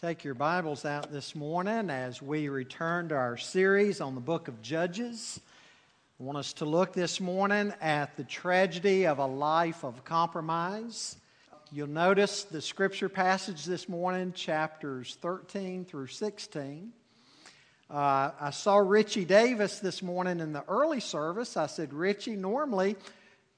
Take your Bibles out this morning as we return to our series on the book of Judges. I want us to look this morning at the tragedy of a life of compromise. You'll notice the scripture passage this morning, chapters 13 through 16. Uh, I saw Richie Davis this morning in the early service. I said, Richie, normally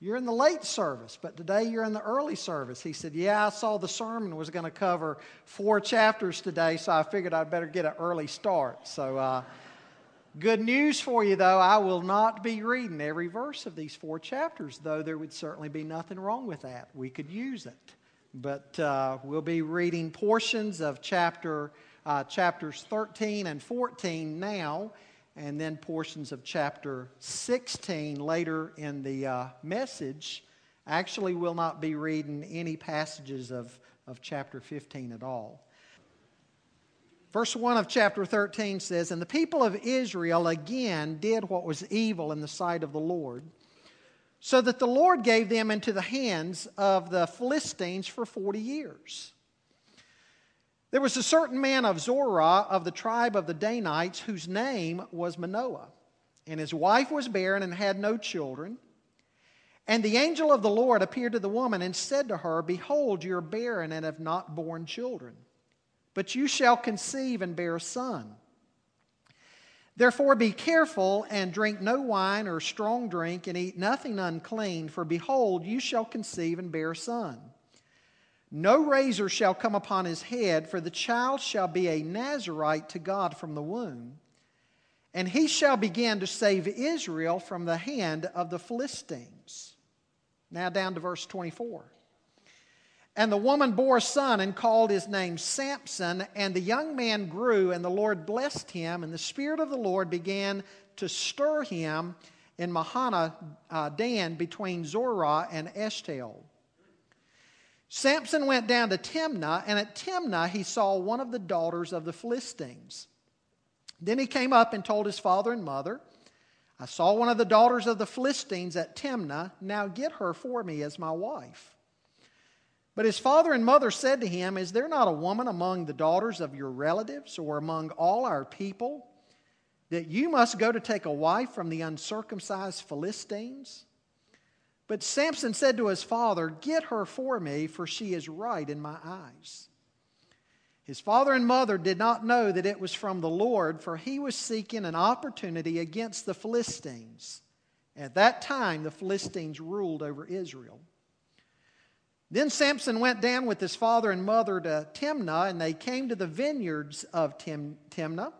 you're in the late service, but today you're in the early service. He said, Yeah, I saw the sermon was going to cover four chapters today, so I figured I'd better get an early start. So, uh, good news for you, though. I will not be reading every verse of these four chapters, though there would certainly be nothing wrong with that. We could use it. But uh, we'll be reading portions of chapter, uh, chapters 13 and 14 now and then portions of chapter 16 later in the uh, message. Actually, will not be reading any passages of, of chapter 15 at all. Verse 1 of chapter 13 says, And the people of Israel again did what was evil in the sight of the Lord, so that the Lord gave them into the hands of the Philistines for 40 years. There was a certain man of Zorah of the tribe of the Danites whose name was Manoah, and his wife was barren and had no children. And the angel of the Lord appeared to the woman and said to her, Behold, you are barren and have not borne children, but you shall conceive and bear a son. Therefore, be careful and drink no wine or strong drink, and eat nothing unclean, for behold, you shall conceive and bear a son. No razor shall come upon his head, for the child shall be a Nazarite to God from the womb. And he shall begin to save Israel from the hand of the Philistines. Now down to verse 24. And the woman bore a son and called his name Samson. And the young man grew, and the Lord blessed him. And the Spirit of the Lord began to stir him in Mahaneh uh, Dan between Zorah and Eshtaol. Samson went down to Timnah, and at Timnah he saw one of the daughters of the Philistines. Then he came up and told his father and mother, I saw one of the daughters of the Philistines at Timnah. Now get her for me as my wife. But his father and mother said to him, Is there not a woman among the daughters of your relatives or among all our people that you must go to take a wife from the uncircumcised Philistines? But Samson said to his father, Get her for me, for she is right in my eyes. His father and mother did not know that it was from the Lord, for he was seeking an opportunity against the Philistines. At that time, the Philistines ruled over Israel. Then Samson went down with his father and mother to Timnah, and they came to the vineyards of Tim- Timnah.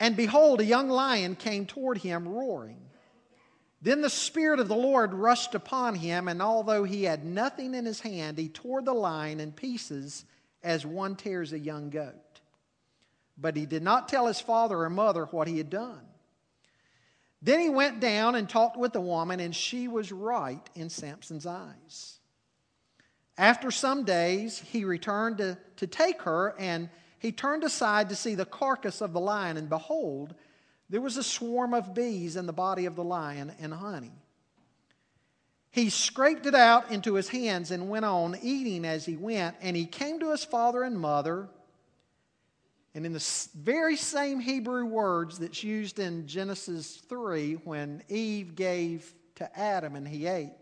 And behold, a young lion came toward him roaring. Then the Spirit of the Lord rushed upon him, and although he had nothing in his hand, he tore the lion in pieces as one tears a young goat. But he did not tell his father or mother what he had done. Then he went down and talked with the woman, and she was right in Samson's eyes. After some days, he returned to, to take her, and he turned aside to see the carcass of the lion, and behold, there was a swarm of bees in the body of the lion and honey. He scraped it out into his hands and went on eating as he went. And he came to his father and mother. And in the very same Hebrew words that's used in Genesis 3 when Eve gave to Adam and he ate,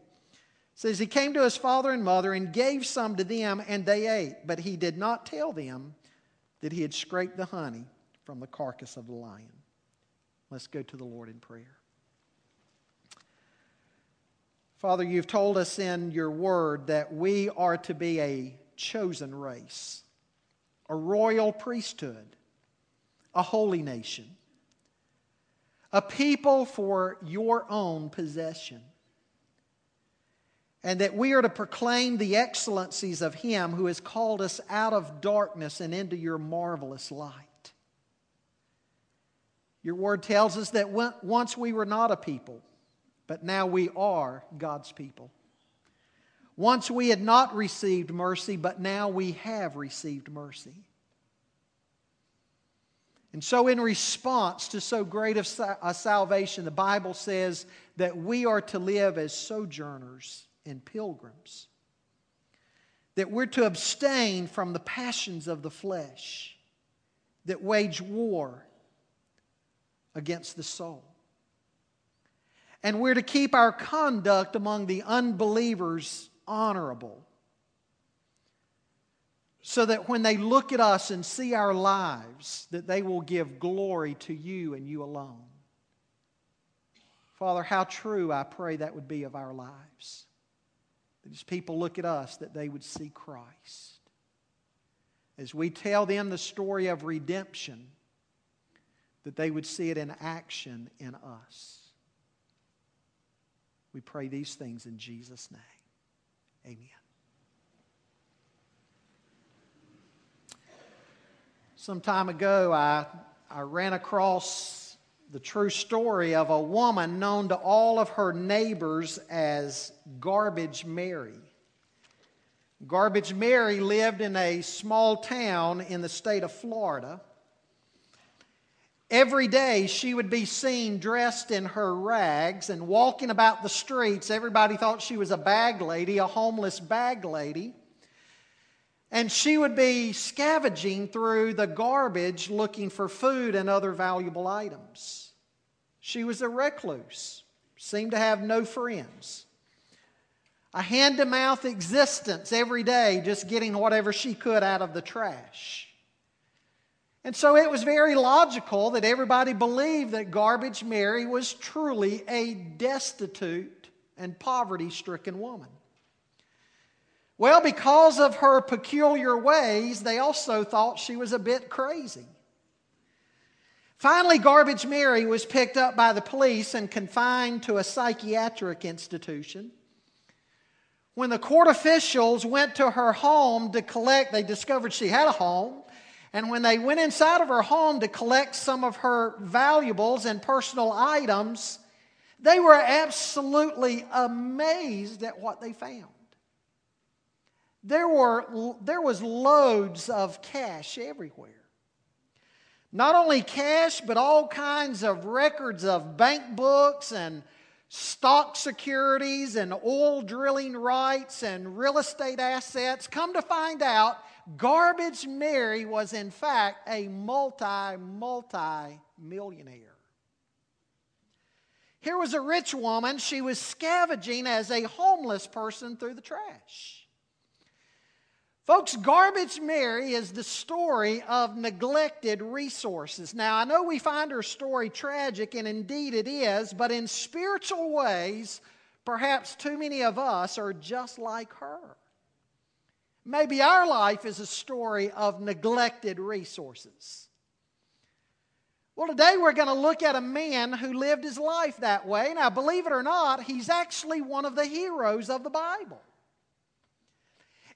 says he came to his father and mother and gave some to them and they ate. But he did not tell them that he had scraped the honey from the carcass of the lion. Let's go to the Lord in prayer. Father, you've told us in your word that we are to be a chosen race, a royal priesthood, a holy nation, a people for your own possession. And that we are to proclaim the excellencies of Him who has called us out of darkness and into your marvelous light. Your word tells us that once we were not a people, but now we are God's people. Once we had not received mercy, but now we have received mercy. And so, in response to so great a salvation, the Bible says that we are to live as sojourners and pilgrims. that we're to abstain from the passions of the flesh that wage war against the soul. And we're to keep our conduct among the unbelievers honorable. So that when they look at us and see our lives, that they will give glory to you and you alone. Father, how true I pray that would be of our lives. That as people look at us, that they would see Christ. As we tell them the story of redemption, that they would see it in action in us. We pray these things in Jesus' name. Amen. Some time ago, I, I ran across the true story of a woman known to all of her neighbors as Garbage Mary. Garbage Mary lived in a small town in the state of Florida. Every day she would be seen dressed in her rags and walking about the streets. Everybody thought she was a bag lady, a homeless bag lady. And she would be scavenging through the garbage looking for food and other valuable items. She was a recluse, seemed to have no friends. A hand to mouth existence every day, just getting whatever she could out of the trash. And so it was very logical that everybody believed that Garbage Mary was truly a destitute and poverty stricken woman. Well, because of her peculiar ways, they also thought she was a bit crazy. Finally, Garbage Mary was picked up by the police and confined to a psychiatric institution. When the court officials went to her home to collect, they discovered she had a home. And when they went inside of her home to collect some of her valuables and personal items, they were absolutely amazed at what they found. There, were, there was loads of cash everywhere. Not only cash, but all kinds of records of bank books and stock securities and oil drilling rights and real estate assets. Come to find out, Garbage Mary was, in fact, a multi, multi millionaire. Here was a rich woman. She was scavenging as a homeless person through the trash. Folks, Garbage Mary is the story of neglected resources. Now, I know we find her story tragic, and indeed it is, but in spiritual ways, perhaps too many of us are just like her. Maybe our life is a story of neglected resources. Well, today we're going to look at a man who lived his life that way. Now, believe it or not, he's actually one of the heroes of the Bible.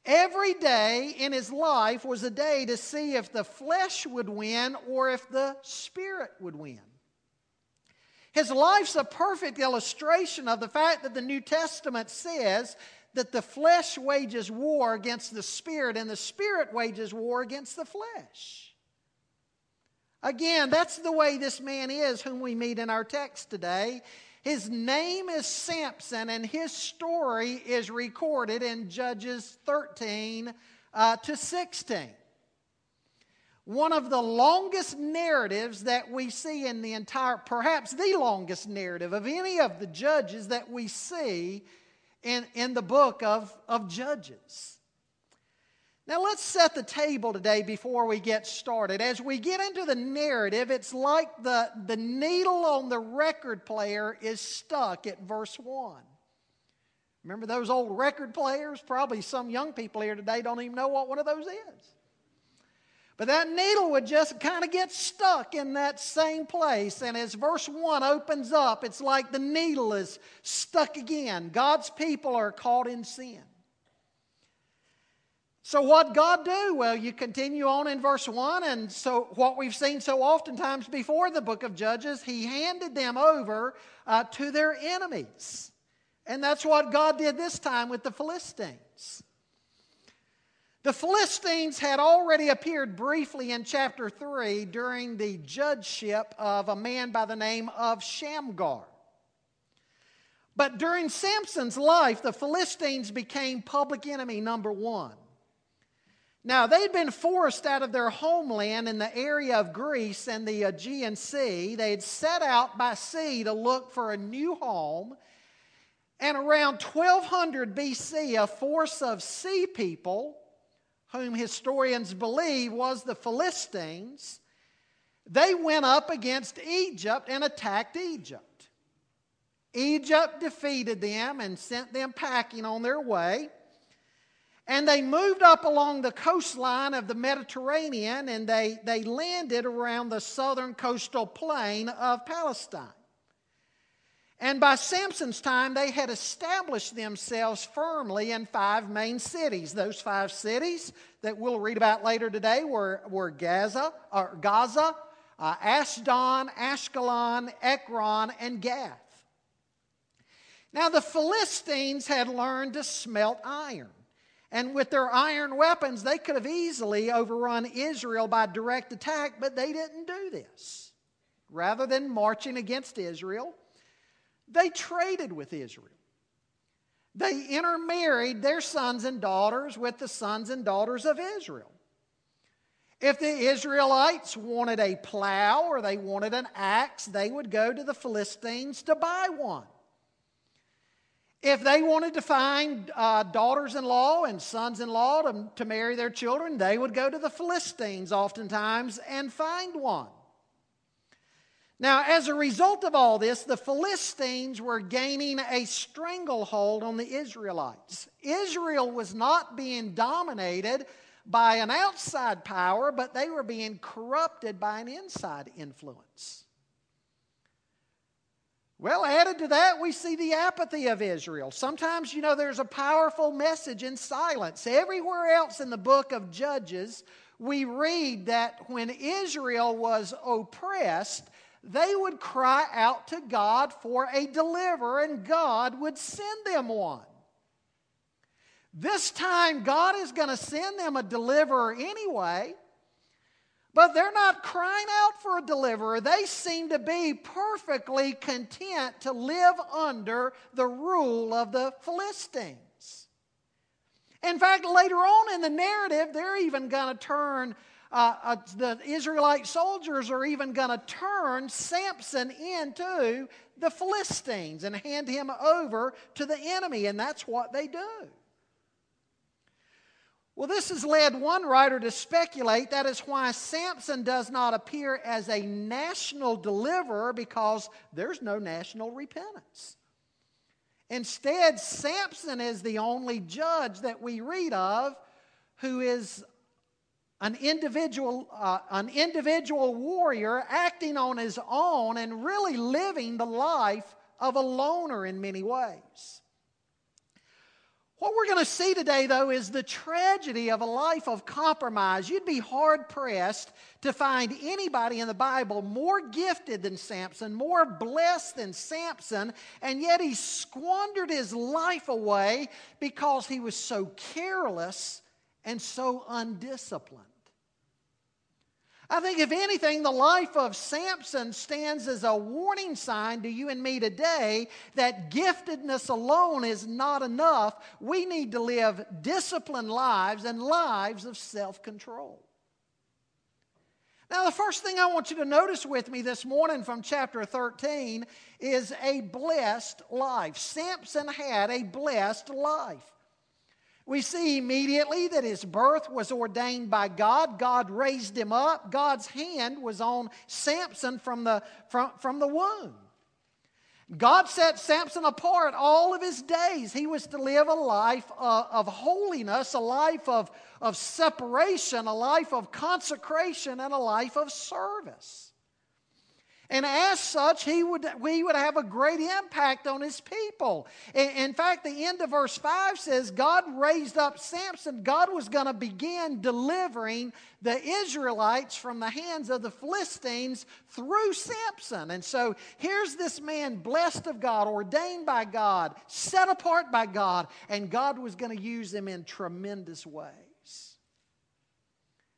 Every day in his life was a day to see if the flesh would win or if the spirit would win. His life's a perfect illustration of the fact that the New Testament says that the flesh wages war against the spirit and the spirit wages war against the flesh. Again, that's the way this man is whom we meet in our text today. His name is Samson, and his story is recorded in Judges 13 uh, to 16. One of the longest narratives that we see in the entire, perhaps the longest narrative of any of the judges that we see in, in the book of, of Judges. Now, let's set the table today before we get started. As we get into the narrative, it's like the, the needle on the record player is stuck at verse 1. Remember those old record players? Probably some young people here today don't even know what one of those is. But that needle would just kind of get stuck in that same place. And as verse 1 opens up, it's like the needle is stuck again. God's people are caught in sin. So, what God do? Well, you continue on in verse 1, and so what we've seen so oftentimes before the book of Judges, He handed them over uh, to their enemies. And that's what God did this time with the Philistines. The Philistines had already appeared briefly in chapter 3 during the judgeship of a man by the name of Shamgar. But during Samson's life, the Philistines became public enemy number one. Now, they'd been forced out of their homeland in the area of Greece and the Aegean Sea. They had set out by sea to look for a new home. And around 1200 BC, a force of sea people, whom historians believe was the Philistines, they went up against Egypt and attacked Egypt. Egypt defeated them and sent them packing on their way. And they moved up along the coastline of the Mediterranean and they, they landed around the southern coastal plain of Palestine. And by Samson's time, they had established themselves firmly in five main cities. Those five cities that we'll read about later today were, were Gaza, or Gaza uh, Ashdod, Ashkelon, Ekron, and Gath. Now, the Philistines had learned to smelt iron. And with their iron weapons, they could have easily overrun Israel by direct attack, but they didn't do this. Rather than marching against Israel, they traded with Israel. They intermarried their sons and daughters with the sons and daughters of Israel. If the Israelites wanted a plow or they wanted an axe, they would go to the Philistines to buy one. If they wanted to find uh, daughters in law and sons in law to, to marry their children, they would go to the Philistines oftentimes and find one. Now, as a result of all this, the Philistines were gaining a stranglehold on the Israelites. Israel was not being dominated by an outside power, but they were being corrupted by an inside influence. Well, added to that, we see the apathy of Israel. Sometimes, you know, there's a powerful message in silence. Everywhere else in the book of Judges, we read that when Israel was oppressed, they would cry out to God for a deliverer, and God would send them one. This time, God is going to send them a deliverer anyway. But they're not crying out for a deliverer. They seem to be perfectly content to live under the rule of the Philistines. In fact, later on in the narrative, they're even going to turn, uh, uh, the Israelite soldiers are even going to turn Samson into the Philistines and hand him over to the enemy, and that's what they do. Well, this has led one writer to speculate that is why Samson does not appear as a national deliverer because there's no national repentance. Instead, Samson is the only judge that we read of who is an individual, uh, an individual warrior acting on his own and really living the life of a loner in many ways. What we're going to see today, though, is the tragedy of a life of compromise. You'd be hard pressed to find anybody in the Bible more gifted than Samson, more blessed than Samson, and yet he squandered his life away because he was so careless and so undisciplined. I think, if anything, the life of Samson stands as a warning sign to you and me today that giftedness alone is not enough. We need to live disciplined lives and lives of self control. Now, the first thing I want you to notice with me this morning from chapter 13 is a blessed life. Samson had a blessed life. We see immediately that his birth was ordained by God. God raised him up. God's hand was on Samson from the, from, from the womb. God set Samson apart all of his days. He was to live a life of, of, holiness, a life of, of separation, a life of consecration, and a life of service. And as such, he would, we would have a great impact on his people. In fact, the end of verse 5 says God raised up Samson. God was going to begin delivering the Israelites from the hands of the Philistines through Samson. And so here's this man, blessed of God, ordained by God, set apart by God, and God was going to use him in tremendous ways.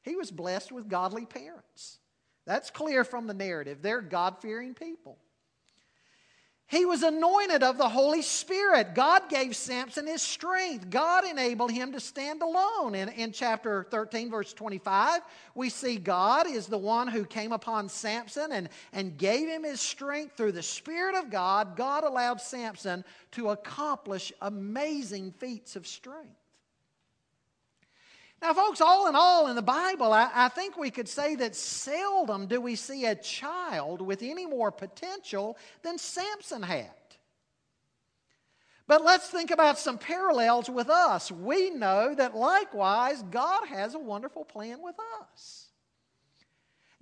He was blessed with godly parents. That's clear from the narrative. They're God fearing people. He was anointed of the Holy Spirit. God gave Samson his strength. God enabled him to stand alone. In, in chapter 13, verse 25, we see God is the one who came upon Samson and, and gave him his strength through the Spirit of God. God allowed Samson to accomplish amazing feats of strength. Now, folks, all in all, in the Bible, I, I, think we could say that seldom do we see a child with any more potential than Samson had. But let's think about some parallels with us. We know that likewise, God has a wonderful plan with us.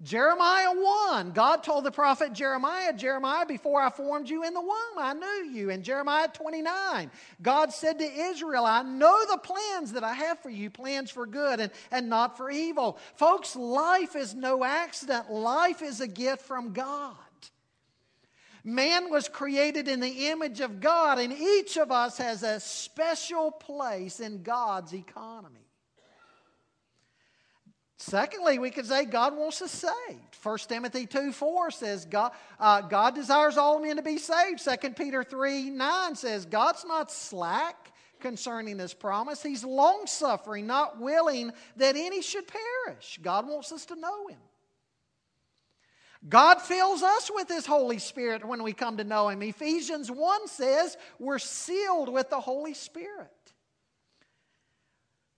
Jeremiah 1, God told the prophet Jeremiah, Jeremiah, before I formed you in the womb, I knew you. In Jeremiah 29, God said to Israel, I know the plans that I have for you, plans for good and, and not for evil. Folks, life is no accident, life is a gift from God. Man was created in the image of God, and each of us has a special place in God's economy. Secondly, we could say God wants us saved. 1 Timothy 2 4 says God, uh, God desires all men to be saved. 2 Peter 3 9 says God's not slack concerning his promise. He's long suffering, not willing that any should perish. God wants us to know him. God fills us with His Holy Spirit when we come to know Him. Ephesians 1 says we're sealed with the Holy Spirit.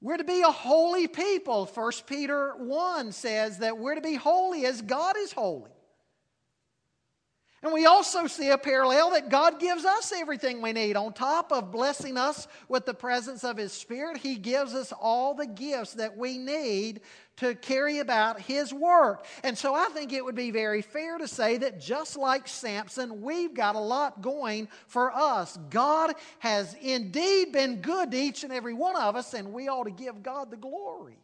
We're to be a holy people. 1 Peter 1 says that we're to be holy as God is holy. And we also see a parallel that God gives us everything we need. On top of blessing us with the presence of His Spirit, He gives us all the gifts that we need to carry about His work. And so I think it would be very fair to say that just like Samson, we've got a lot going for us. God has indeed been good to each and every one of us, and we ought to give God the glory.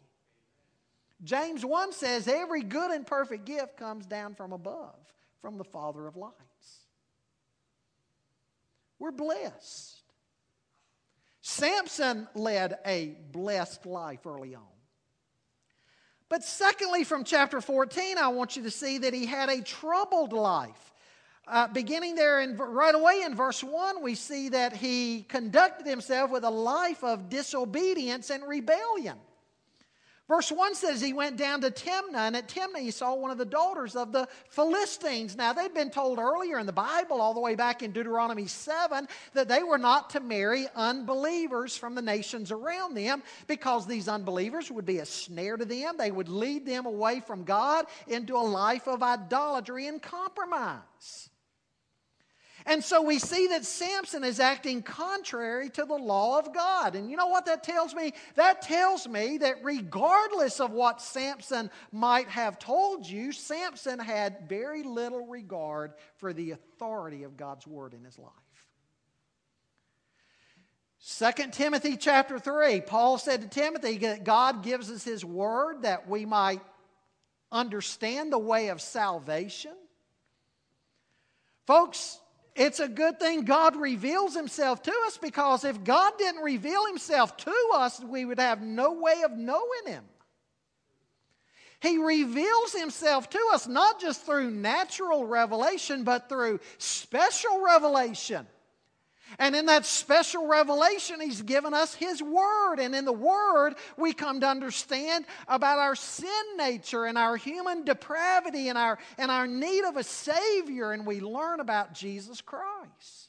James 1 says, Every good and perfect gift comes down from above from the Father of lights. We're blessed. Samson led a blessed life early on. But secondly, from chapter 14, I want you to see that he had a troubled life. Uh, beginning there in, right away in verse 1, we see that he conducted himself with a life of disobedience and rebellion. Verse 1 says he went down to Timnah, and at Timnah he saw one of the daughters of the Philistines. Now, they'd been told earlier in the Bible, all the way back in Deuteronomy 7, that they were not to marry unbelievers from the nations around them because these unbelievers would be a snare to them. They would lead them away from God into a life of idolatry and compromise. And so we see that Samson is acting contrary to the law of God. And you know what that tells me? That tells me that regardless of what Samson might have told you, Samson had very little regard for the authority of God's word in his life. 2 Timothy chapter 3, Paul said to Timothy that God gives us his word that we might understand the way of salvation. Folks, it's a good thing God reveals Himself to us because if God didn't reveal Himself to us, we would have no way of knowing Him. He reveals Himself to us not just through natural revelation, but through special revelation. And in that special revelation, He's given us His Word. And in the Word, we come to understand about our sin nature and our human depravity and our, and our need of a Savior. And we learn about Jesus Christ.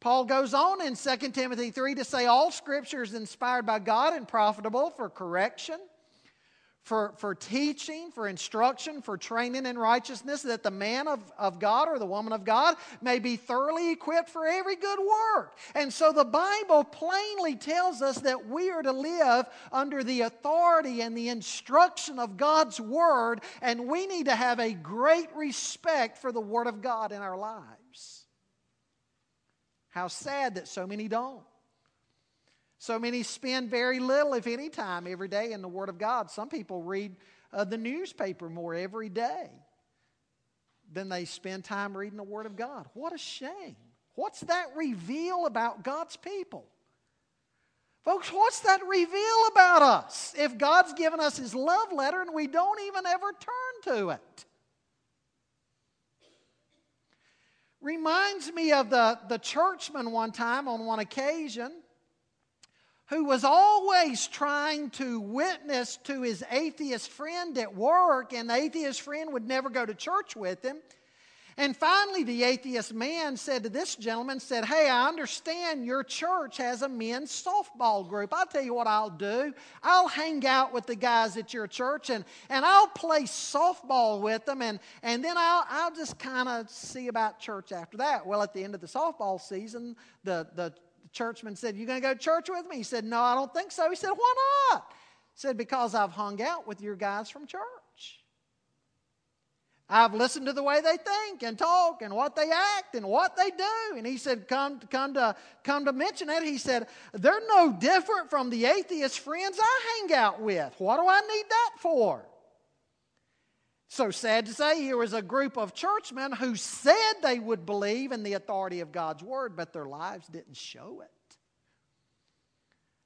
Paul goes on in 2 Timothy 3 to say, All Scripture is inspired by God and profitable for correction for, for teaching, for instruction, for training in righteousness, that the man of, of God or the woman of God may be thoroughly equipped for every good work. And so the Bible plainly tells us that we are to live under the authority and the instruction of God's Word, and we need to have a great respect for the Word of God in our lives. How sad that so many don't. So many spend very little, if any, time every day in the Word of God. Some people read uh, the newspaper more every day than they spend time reading the Word of God. What a shame. What's that reveal about God's people? Folks, what's that reveal about us if God's given us His love letter and we don't even ever turn to it? reminds me of the, the churchman one time on one occasion who was always trying to witness to his atheist friend at work, and the atheist friend would never go to church with him. And finally, the atheist man said to this gentleman, said, Hey, I understand your church has a men's softball group. I'll tell you what I'll do. I'll hang out with the guys at your church and, and I'll play softball with them and, and then I'll, I'll just kind of see about church after that. Well, at the end of the softball season, the, the churchman said, You going to go to church with me? He said, No, I don't think so. He said, Why not? He said, Because I've hung out with your guys from church. I've listened to the way they think and talk and what they act and what they do. And he said, come, come, to, come to mention it, he said, they're no different from the atheist friends I hang out with. What do I need that for? So sad to say, here was a group of churchmen who said they would believe in the authority of God's word, but their lives didn't show it.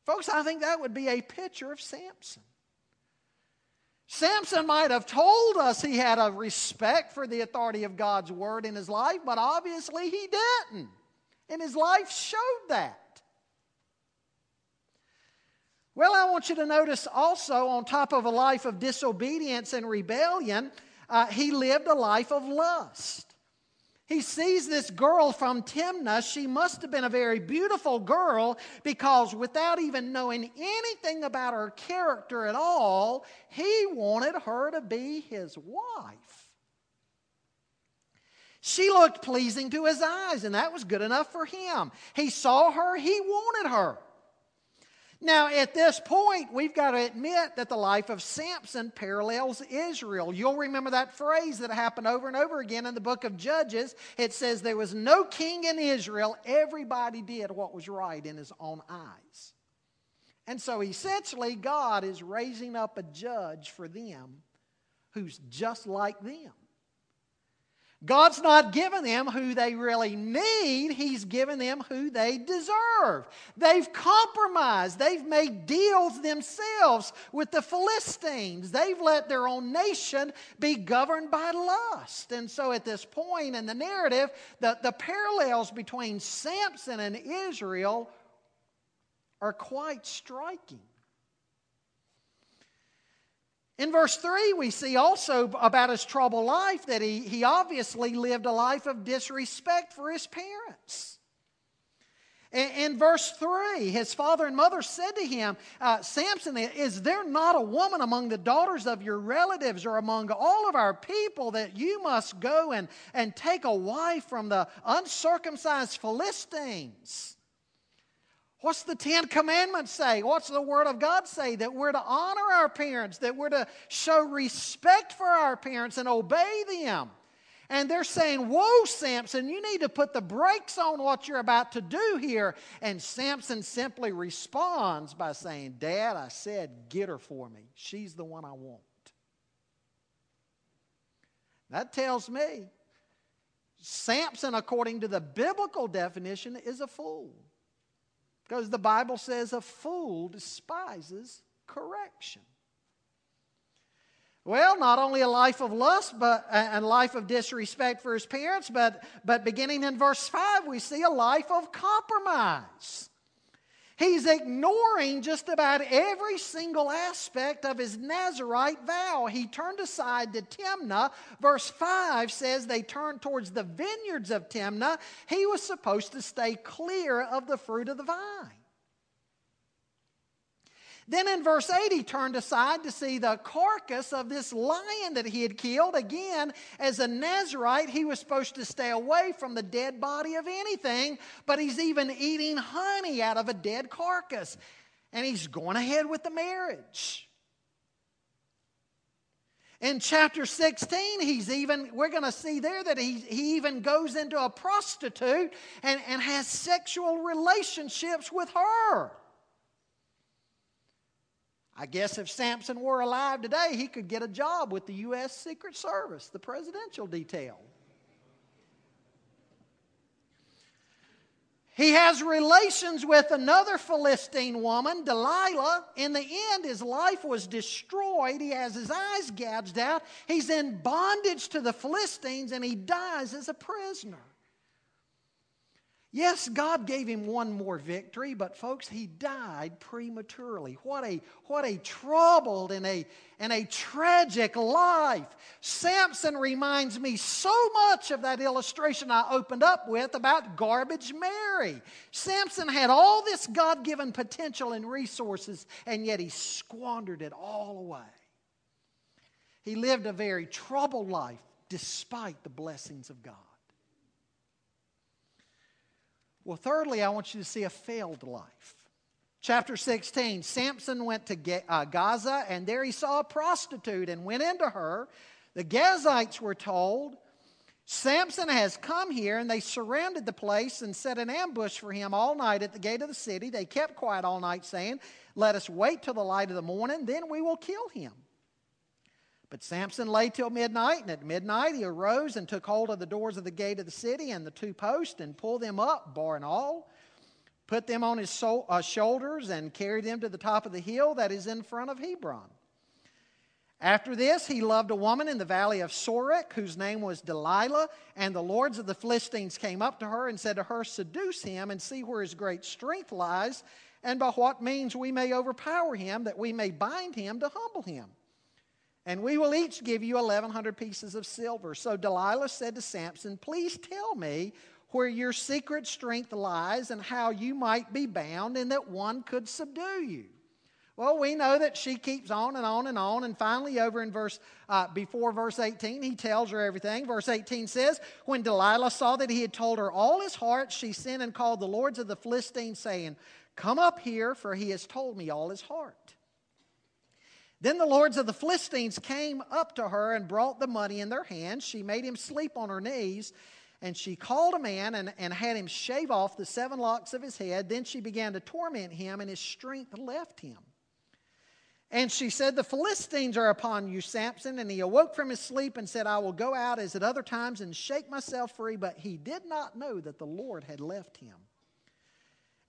Folks, I think that would be a picture of Samson. Samson might have told us he had a respect for the authority of God's word in his life, but obviously he didn't. And his life showed that. Well, I want you to notice also, on top of a life of disobedience and rebellion, uh, he lived a life of lust. He sees this girl from Timnah. She must have been a very beautiful girl because without even knowing anything about her character at all, he wanted her to be his wife. She looked pleasing to his eyes, and that was good enough for him. He saw her, he wanted her. Now, at this point, we've got to admit that the life of Samson parallels Israel. You'll remember that phrase that happened over and over again in the book of Judges. It says, There was no king in Israel, everybody did what was right in his own eyes. And so essentially, God is raising up a judge for them who's just like them. God's not given them who they really need, He's given them who they deserve. They've compromised, they've made deals themselves with the Philistines. They've let their own nation be governed by lust. And so at this point in the narrative, the, the parallels between Samson and Israel are quite striking. In verse 3, we see also about his troubled life that he, he obviously lived a life of disrespect for his parents. In, in verse 3, his father and mother said to him, uh, Samson, is there not a woman among the daughters of your relatives or among all of our people that you must go and, and take a wife from the uncircumcised Philistines? What's the Ten Commandments say? What's the Word of God say? That we're to honor our parents, that we're to show respect for our parents and obey them. And they're saying, Whoa, Samson, you need to put the brakes on what you're about to do here. And Samson simply responds by saying, Dad, I said, get her for me. She's the one I want. That tells me Samson, according to the biblical definition, is a fool. Because the Bible says a fool despises correction. Well, not only a life of lust, but uh, a life of disrespect for his parents, but, but beginning in verse 5, we see a life of compromise. He's ignoring just about every single aspect of his Nazarite vow. He turned aside to Timnah. Verse 5 says they turned towards the vineyards of Timnah. He was supposed to stay clear of the fruit of the vine. Then in verse 8, he turned aside to see the carcass of this lion that he had killed. Again, as a Nazarite, he was supposed to stay away from the dead body of anything, but he's even eating honey out of a dead carcass. And he's going ahead with the marriage. In chapter 16, he's even, we're going to see there that he, he even goes into a prostitute and, and has sexual relationships with her. I guess if Samson were alive today, he could get a job with the U.S. Secret Service, the presidential detail. He has relations with another Philistine woman, Delilah. In the end, his life was destroyed. He has his eyes gouged out. He's in bondage to the Philistines and he dies as a prisoner. Yes, God gave him one more victory, but folks, he died prematurely. What a, what a troubled and a, and a tragic life. Samson reminds me so much of that illustration I opened up with about Garbage Mary. Samson had all this God given potential and resources, and yet he squandered it all away. He lived a very troubled life despite the blessings of God. Well, thirdly, I want you to see a failed life. Chapter 16 Samson went to uh, Gaza, and there he saw a prostitute and went into her. The Gazites were told, Samson has come here, and they surrounded the place and set an ambush for him all night at the gate of the city. They kept quiet all night, saying, Let us wait till the light of the morning, then we will kill him. But Samson lay till midnight, and at midnight he arose and took hold of the doors of the gate of the city and the two posts and pulled them up, bar and all, put them on his so, uh, shoulders, and carried them to the top of the hill that is in front of Hebron. After this, he loved a woman in the valley of Sorek, whose name was Delilah, and the lords of the Philistines came up to her and said to her, Seduce him and see where his great strength lies, and by what means we may overpower him, that we may bind him to humble him and we will each give you 1,100 pieces of silver. So Delilah said to Samson, Please tell me where your secret strength lies and how you might be bound and that one could subdue you. Well, we know that she keeps on and on and on, and finally, over in verse uh, before verse 18, he tells her everything. Verse 18 says, "When Delilah saw that he had told her all his heart, she sent and called the lords of the Philistines, saying, Come up here, for he has told me all his heart." Then the lords of the Philistines came up to her and brought the money in their hands. She made him sleep on her knees, and she called a man and, and had him shave off the seven locks of his head. Then she began to torment him, and his strength left him. And she said, The Philistines are upon you, Samson. And he awoke from his sleep and said, I will go out as at other times and shake myself free. But he did not know that the Lord had left him.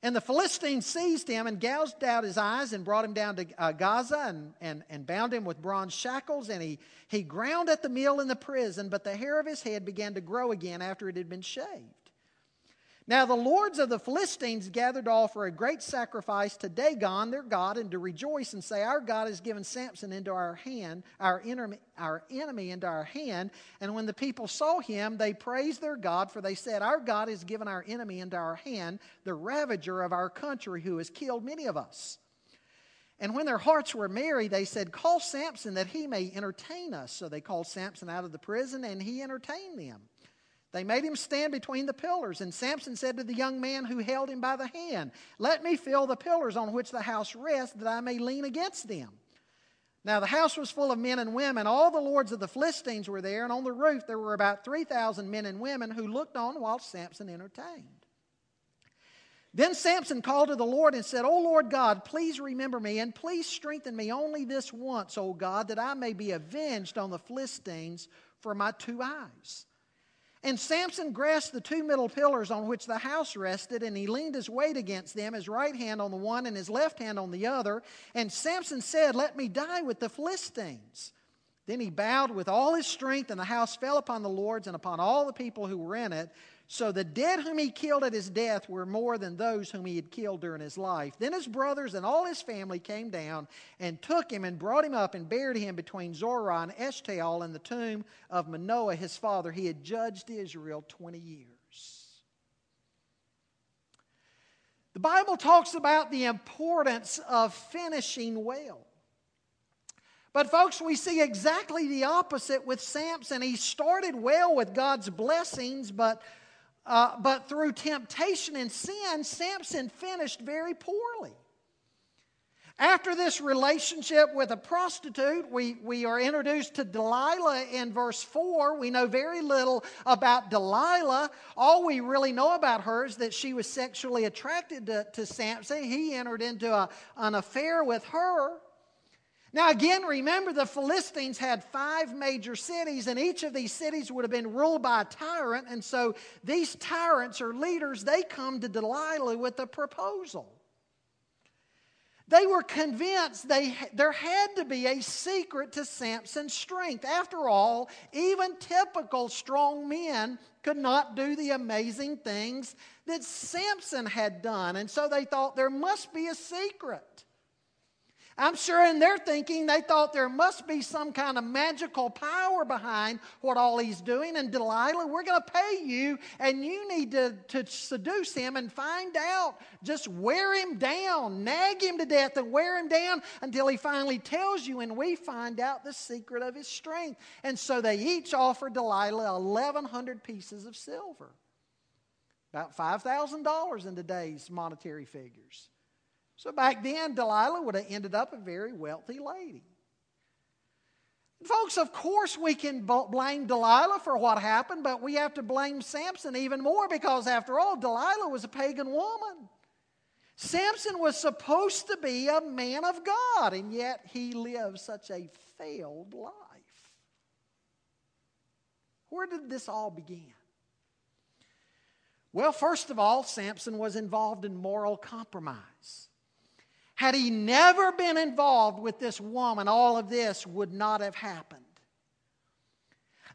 And the Philistines seized him and gouged out his eyes and brought him down to uh, Gaza and, and, and bound him with bronze shackles. And he, he ground at the mill in the prison, but the hair of his head began to grow again after it had been shaved. Now the lords of the Philistines gathered to offer a great sacrifice to Dagon, their God, and to rejoice and say, Our God has given Samson into our hand, our our enemy into our hand. And when the people saw him, they praised their God, for they said, Our God has given our enemy into our hand, the ravager of our country, who has killed many of us. And when their hearts were merry, they said, Call Samson that he may entertain us. So they called Samson out of the prison, and he entertained them. They made him stand between the pillars, and Samson said to the young man who held him by the hand, Let me feel the pillars on which the house rests, that I may lean against them. Now the house was full of men and women. All the lords of the Philistines were there, and on the roof there were about 3,000 men and women who looked on while Samson entertained. Then Samson called to the Lord and said, O Lord God, please remember me, and please strengthen me only this once, O God, that I may be avenged on the Philistines for my two eyes. And Samson grasped the two middle pillars on which the house rested, and he leaned his weight against them, his right hand on the one and his left hand on the other. And Samson said, Let me die with the Philistines. Then he bowed with all his strength, and the house fell upon the lords and upon all the people who were in it. So the dead whom he killed at his death were more than those whom he had killed during his life. Then his brothers and all his family came down and took him and brought him up and buried him between Zorah and Eshtaol in the tomb of Manoah his father. He had judged Israel 20 years. The Bible talks about the importance of finishing well. But, folks, we see exactly the opposite with Samson. He started well with God's blessings, but uh, but through temptation and sin, Samson finished very poorly. After this relationship with a prostitute, we, we are introduced to Delilah in verse 4. We know very little about Delilah. All we really know about her is that she was sexually attracted to, to Samson. He entered into a, an affair with her. Now, again, remember the Philistines had five major cities, and each of these cities would have been ruled by a tyrant. And so these tyrants or leaders, they come to Delilah with a proposal. They were convinced they, there had to be a secret to Samson's strength. After all, even typical strong men could not do the amazing things that Samson had done. And so they thought there must be a secret. I'm sure in their thinking, they thought there must be some kind of magical power behind what all he's doing. And Delilah, we're going to pay you, and you need to, to seduce him and find out. Just wear him down, nag him to death, and wear him down until he finally tells you, and we find out the secret of his strength. And so they each offer Delilah 1,100 pieces of silver, about $5,000 in today's monetary figures. So back then, Delilah would have ended up a very wealthy lady. Folks, of course, we can blame Delilah for what happened, but we have to blame Samson even more because, after all, Delilah was a pagan woman. Samson was supposed to be a man of God, and yet he lived such a failed life. Where did this all begin? Well, first of all, Samson was involved in moral compromise. Had he never been involved with this woman, all of this would not have happened.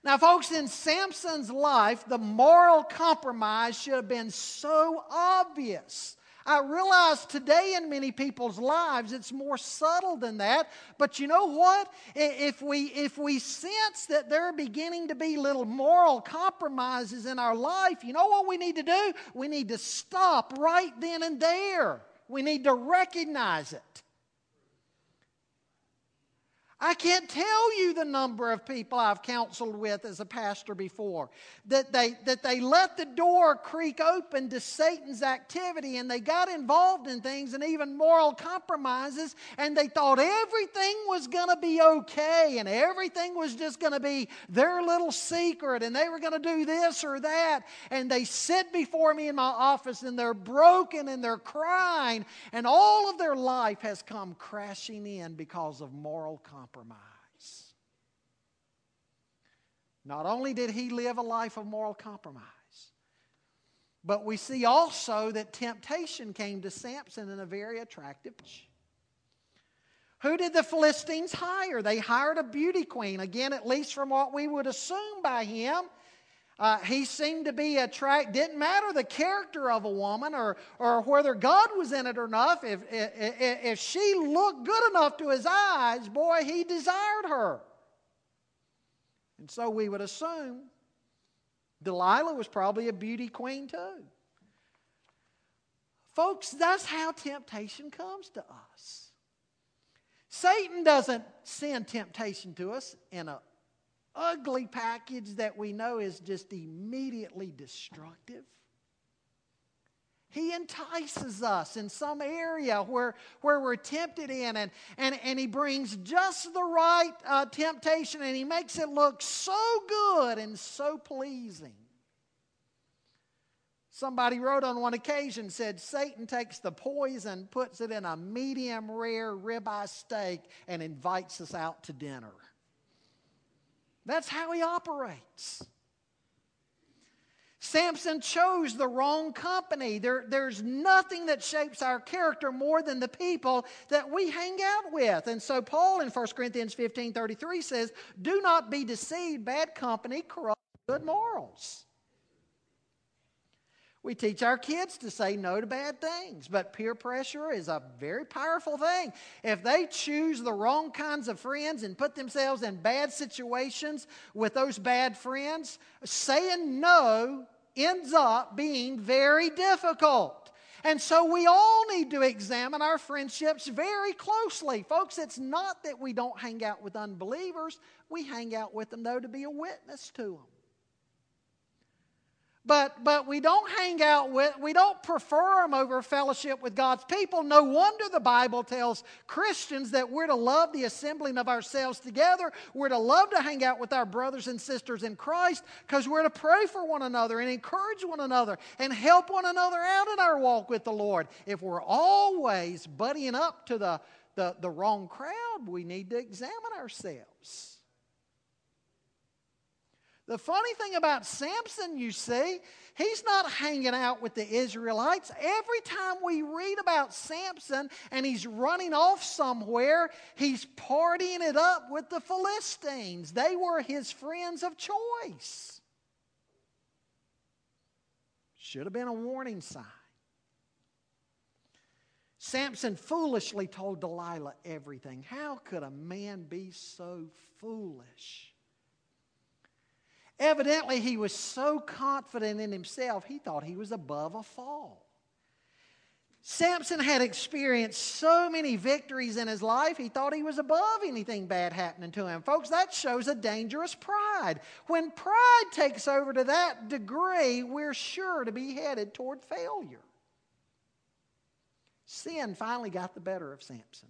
Now, folks, in Samson's life, the moral compromise should have been so obvious. I realize today in many people's lives it's more subtle than that. But you know what? If we, if we sense that there are beginning to be little moral compromises in our life, you know what we need to do? We need to stop right then and there. We need to recognize it. I can't tell you the number of people I've counseled with as a pastor before that they, that they let the door creak open to Satan's activity and they got involved in things and even moral compromises and they thought everything was going to be okay and everything was just going to be their little secret and they were going to do this or that. And they sit before me in my office and they're broken and they're crying and all of their life has come crashing in because of moral compromise compromise. Not only did he live a life of moral compromise, but we see also that temptation came to Samson in a very attractive. Who did the Philistines hire? They hired a beauty queen. Again, at least from what we would assume by him, uh, he seemed to be attracted. Didn't matter the character of a woman or, or whether God was in it or not. If, if, if she looked good enough to his eyes, boy, he desired her. And so we would assume Delilah was probably a beauty queen too. Folks, that's how temptation comes to us. Satan doesn't send temptation to us in a ugly package that we know is just immediately destructive. He entices us in some area where, where we're tempted in, and, and, and He brings just the right uh, temptation, and He makes it look so good and so pleasing. Somebody wrote on one occasion, said, Satan takes the poison, puts it in a medium rare ribeye steak, and invites us out to dinner. That's how he operates. Samson chose the wrong company. There, there's nothing that shapes our character more than the people that we hang out with. And so Paul in 1 Corinthians 15 33 says, Do not be deceived, bad company corrupts good morals. We teach our kids to say no to bad things, but peer pressure is a very powerful thing. If they choose the wrong kinds of friends and put themselves in bad situations with those bad friends, saying no ends up being very difficult. And so we all need to examine our friendships very closely. Folks, it's not that we don't hang out with unbelievers, we hang out with them, though, to be a witness to them. But, but we don't hang out with, we don't prefer them over fellowship with God's people. No wonder the Bible tells Christians that we're to love the assembling of ourselves together. We're to love to hang out with our brothers and sisters in Christ because we're to pray for one another and encourage one another and help one another out in our walk with the Lord. If we're always buddying up to the, the, the wrong crowd, we need to examine ourselves. The funny thing about Samson, you see, he's not hanging out with the Israelites. Every time we read about Samson and he's running off somewhere, he's partying it up with the Philistines. They were his friends of choice. Should have been a warning sign. Samson foolishly told Delilah everything. How could a man be so foolish? Evidently, he was so confident in himself, he thought he was above a fall. Samson had experienced so many victories in his life, he thought he was above anything bad happening to him. Folks, that shows a dangerous pride. When pride takes over to that degree, we're sure to be headed toward failure. Sin finally got the better of Samson.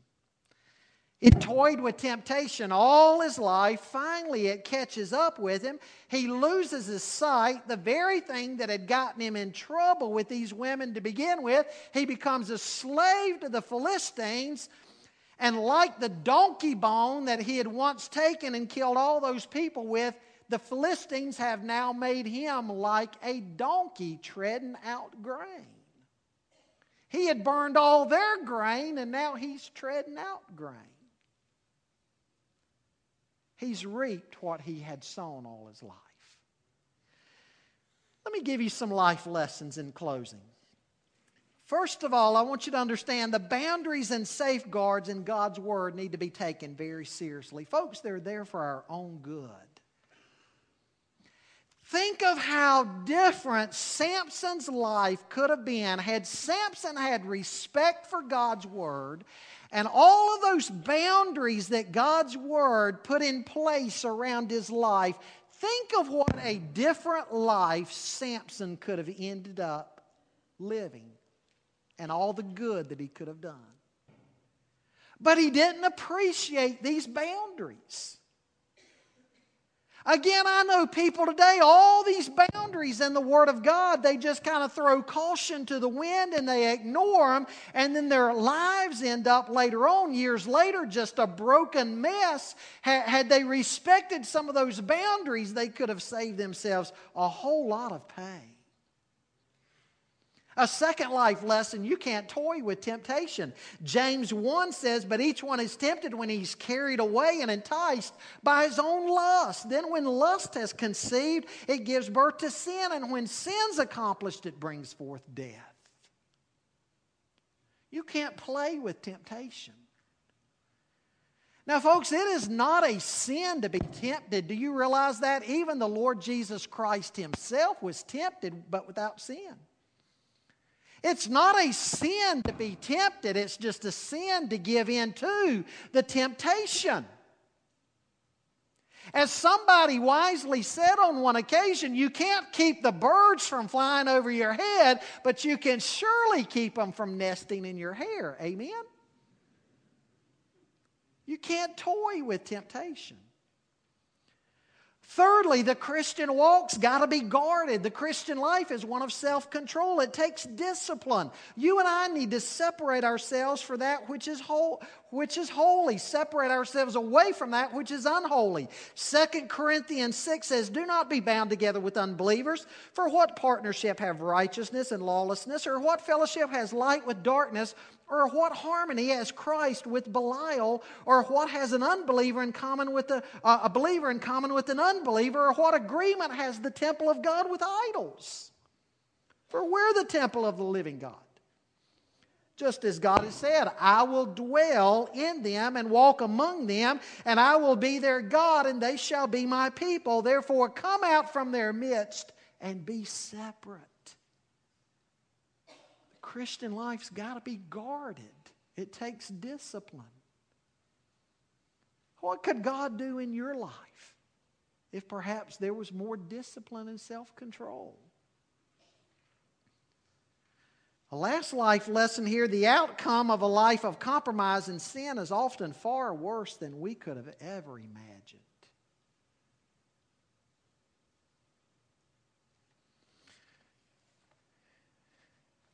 It toyed with temptation all his life. Finally, it catches up with him. He loses his sight, the very thing that had gotten him in trouble with these women to begin with. He becomes a slave to the Philistines. And like the donkey bone that he had once taken and killed all those people with, the Philistines have now made him like a donkey treading out grain. He had burned all their grain, and now he's treading out grain. He's reaped what he had sown all his life. Let me give you some life lessons in closing. First of all, I want you to understand the boundaries and safeguards in God's Word need to be taken very seriously. Folks, they're there for our own good. Think of how different Samson's life could have been had Samson had respect for God's Word and all of those boundaries that God's Word put in place around his life, think of what a different life Samson could have ended up living and all the good that he could have done. But he didn't appreciate these boundaries. Again, I know people today, all these boundaries in the Word of God, they just kind of throw caution to the wind and they ignore them, and then their lives end up later on, years later, just a broken mess. Had they respected some of those boundaries, they could have saved themselves a whole lot of pain. A second life lesson you can't toy with temptation. James 1 says, But each one is tempted when he's carried away and enticed by his own lust. Then, when lust has conceived, it gives birth to sin. And when sin's accomplished, it brings forth death. You can't play with temptation. Now, folks, it is not a sin to be tempted. Do you realize that? Even the Lord Jesus Christ himself was tempted, but without sin. It's not a sin to be tempted, it's just a sin to give in to the temptation. As somebody wisely said on one occasion, you can't keep the birds from flying over your head, but you can surely keep them from nesting in your hair. Amen? You can't toy with temptation. Thirdly, the Christian walk's got to be guarded. The Christian life is one of self control. It takes discipline. You and I need to separate ourselves for that which is whole, which is holy, separate ourselves away from that which is unholy. Second Corinthians 6 says, Do not be bound together with unbelievers, for what partnership have righteousness and lawlessness, or what fellowship has light with darkness, or what harmony has Christ with Belial? Or what has an unbeliever in common with a, uh, a believer in common with an unbeliever? Or what agreement has the temple of God with idols? For we're the temple of the living God. Just as God has said, I will dwell in them and walk among them, and I will be their God, and they shall be my people. Therefore, come out from their midst and be separate. Christian life's got to be guarded, it takes discipline. What could God do in your life if perhaps there was more discipline and self control? A last life lesson here the outcome of a life of compromise and sin is often far worse than we could have ever imagined.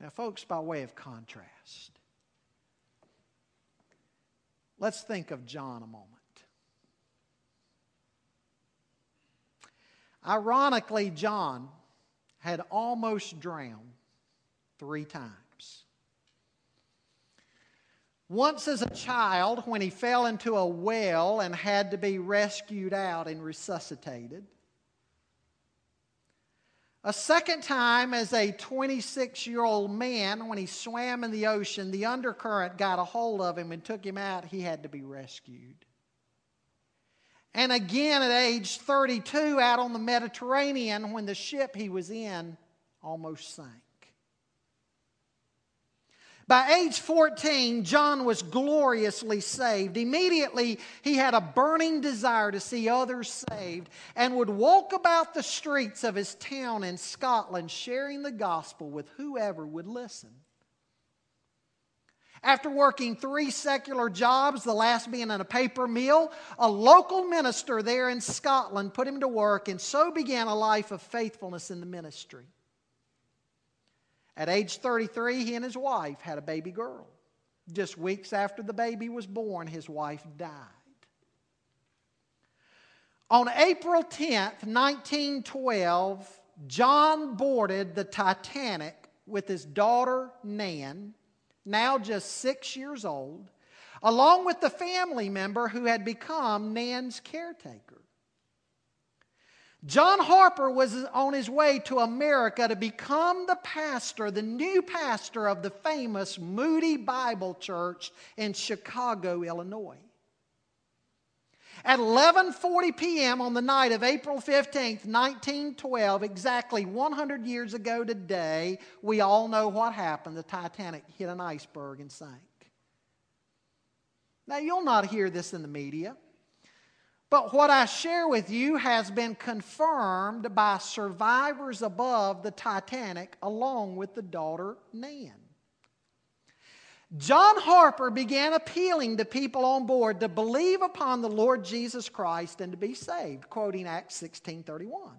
Now, folks, by way of contrast, let's think of John a moment. Ironically, John had almost drowned three times. Once as a child, when he fell into a well and had to be rescued out and resuscitated. A second time, as a 26 year old man, when he swam in the ocean, the undercurrent got a hold of him and took him out. He had to be rescued. And again, at age 32, out on the Mediterranean, when the ship he was in almost sank. By age 14, John was gloriously saved. Immediately, he had a burning desire to see others saved and would walk about the streets of his town in Scotland sharing the gospel with whoever would listen. After working three secular jobs, the last being in a paper mill, a local minister there in Scotland put him to work, and so began a life of faithfulness in the ministry. At age 33, he and his wife had a baby girl. Just weeks after the baby was born, his wife died. On April 10th, 1912, John boarded the Titanic with his daughter Nan, now just six years old, along with the family member who had become Nan's caretaker. John Harper was on his way to America to become the pastor, the new pastor of the famous Moody Bible Church in Chicago, Illinois. At 11:40 p.m. on the night of April 15th, 1912, exactly 100 years ago today, we all know what happened. The Titanic hit an iceberg and sank. Now, you'll not hear this in the media. But what I share with you has been confirmed by survivors above the Titanic, along with the daughter Nan. John Harper began appealing to people on board to believe upon the Lord Jesus Christ and to be saved, quoting Acts 16:31.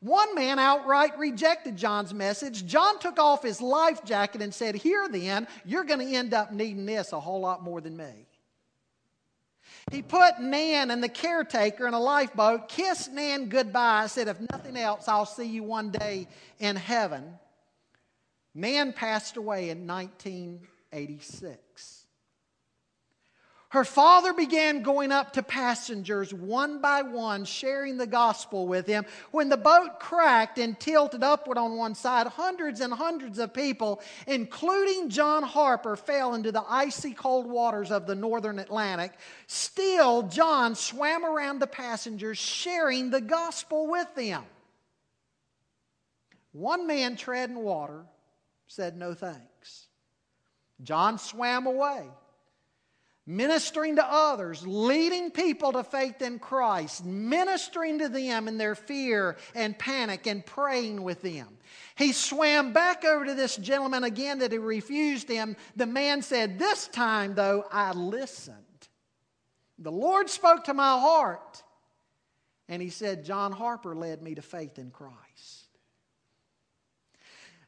One man outright rejected John's message. John took off his life jacket and said, Here then, you're going to end up needing this a whole lot more than me. He put Nan and the caretaker in a lifeboat, kissed Nan goodbye, said, If nothing else, I'll see you one day in heaven. Nan passed away in 1986. Her father began going up to passengers one by one, sharing the gospel with them. When the boat cracked and tilted upward on one side, hundreds and hundreds of people, including John Harper, fell into the icy cold waters of the northern Atlantic. Still, John swam around the passengers, sharing the gospel with them. One man treading water said no thanks. John swam away ministering to others, leading people to faith in Christ, ministering to them in their fear and panic, and praying with them. He swam back over to this gentleman again that he refused him. The man said, This time, though, I listened. The Lord spoke to my heart. And he said, John Harper led me to faith in Christ.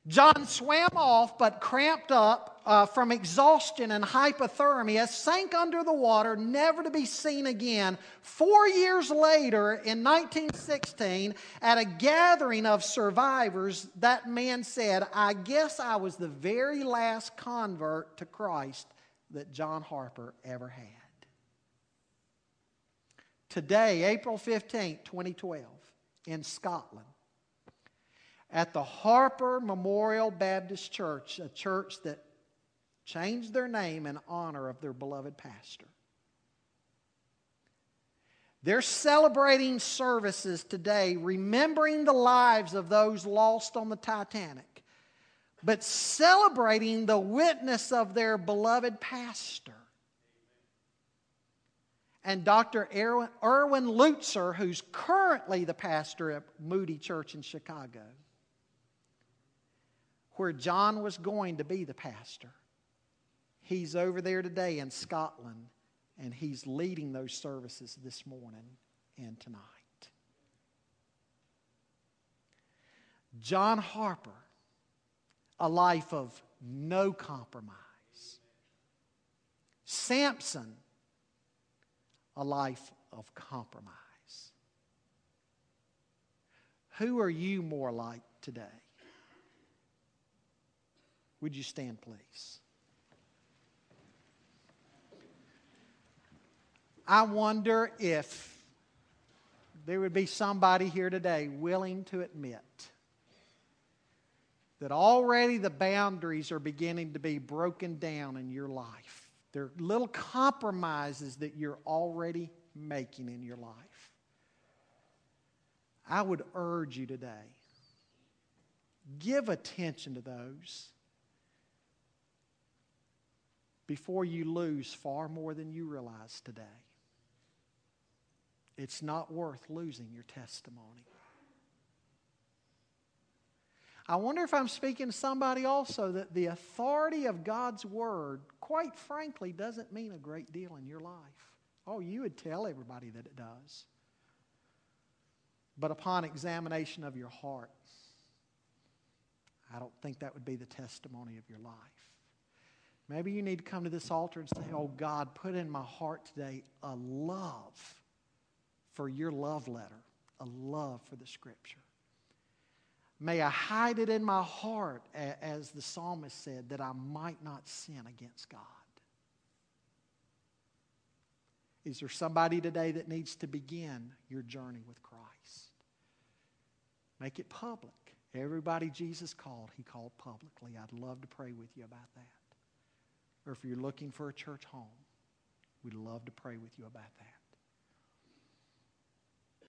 John swam off, but cramped up uh, from exhaustion and hypothermia, sank under the water, never to be seen again. Four years later, in 1916, at a gathering of survivors, that man said, I guess I was the very last convert to Christ that John Harper ever had. Today, April 15, 2012, in Scotland, at the Harper Memorial Baptist Church, a church that changed their name in honor of their beloved pastor. They're celebrating services today, remembering the lives of those lost on the Titanic, but celebrating the witness of their beloved pastor. And Dr. Erwin Lutzer, who's currently the pastor at Moody Church in Chicago where John was going to be the pastor. He's over there today in Scotland, and he's leading those services this morning and tonight. John Harper, a life of no compromise. Samson, a life of compromise. Who are you more like today? Would you stand, please? I wonder if there would be somebody here today willing to admit that already the boundaries are beginning to be broken down in your life. There are little compromises that you're already making in your life. I would urge you today give attention to those before you lose far more than you realize today. It's not worth losing your testimony. I wonder if I'm speaking to somebody also that the authority of God's Word, quite frankly, doesn't mean a great deal in your life. Oh, you would tell everybody that it does. But upon examination of your heart, I don't think that would be the testimony of your life. Maybe you need to come to this altar and say, Oh God, put in my heart today a love for your love letter, a love for the Scripture. May I hide it in my heart, as the psalmist said, that I might not sin against God. Is there somebody today that needs to begin your journey with Christ? Make it public. Everybody Jesus called, he called publicly. I'd love to pray with you about that. Or if you're looking for a church home, we'd love to pray with you about that.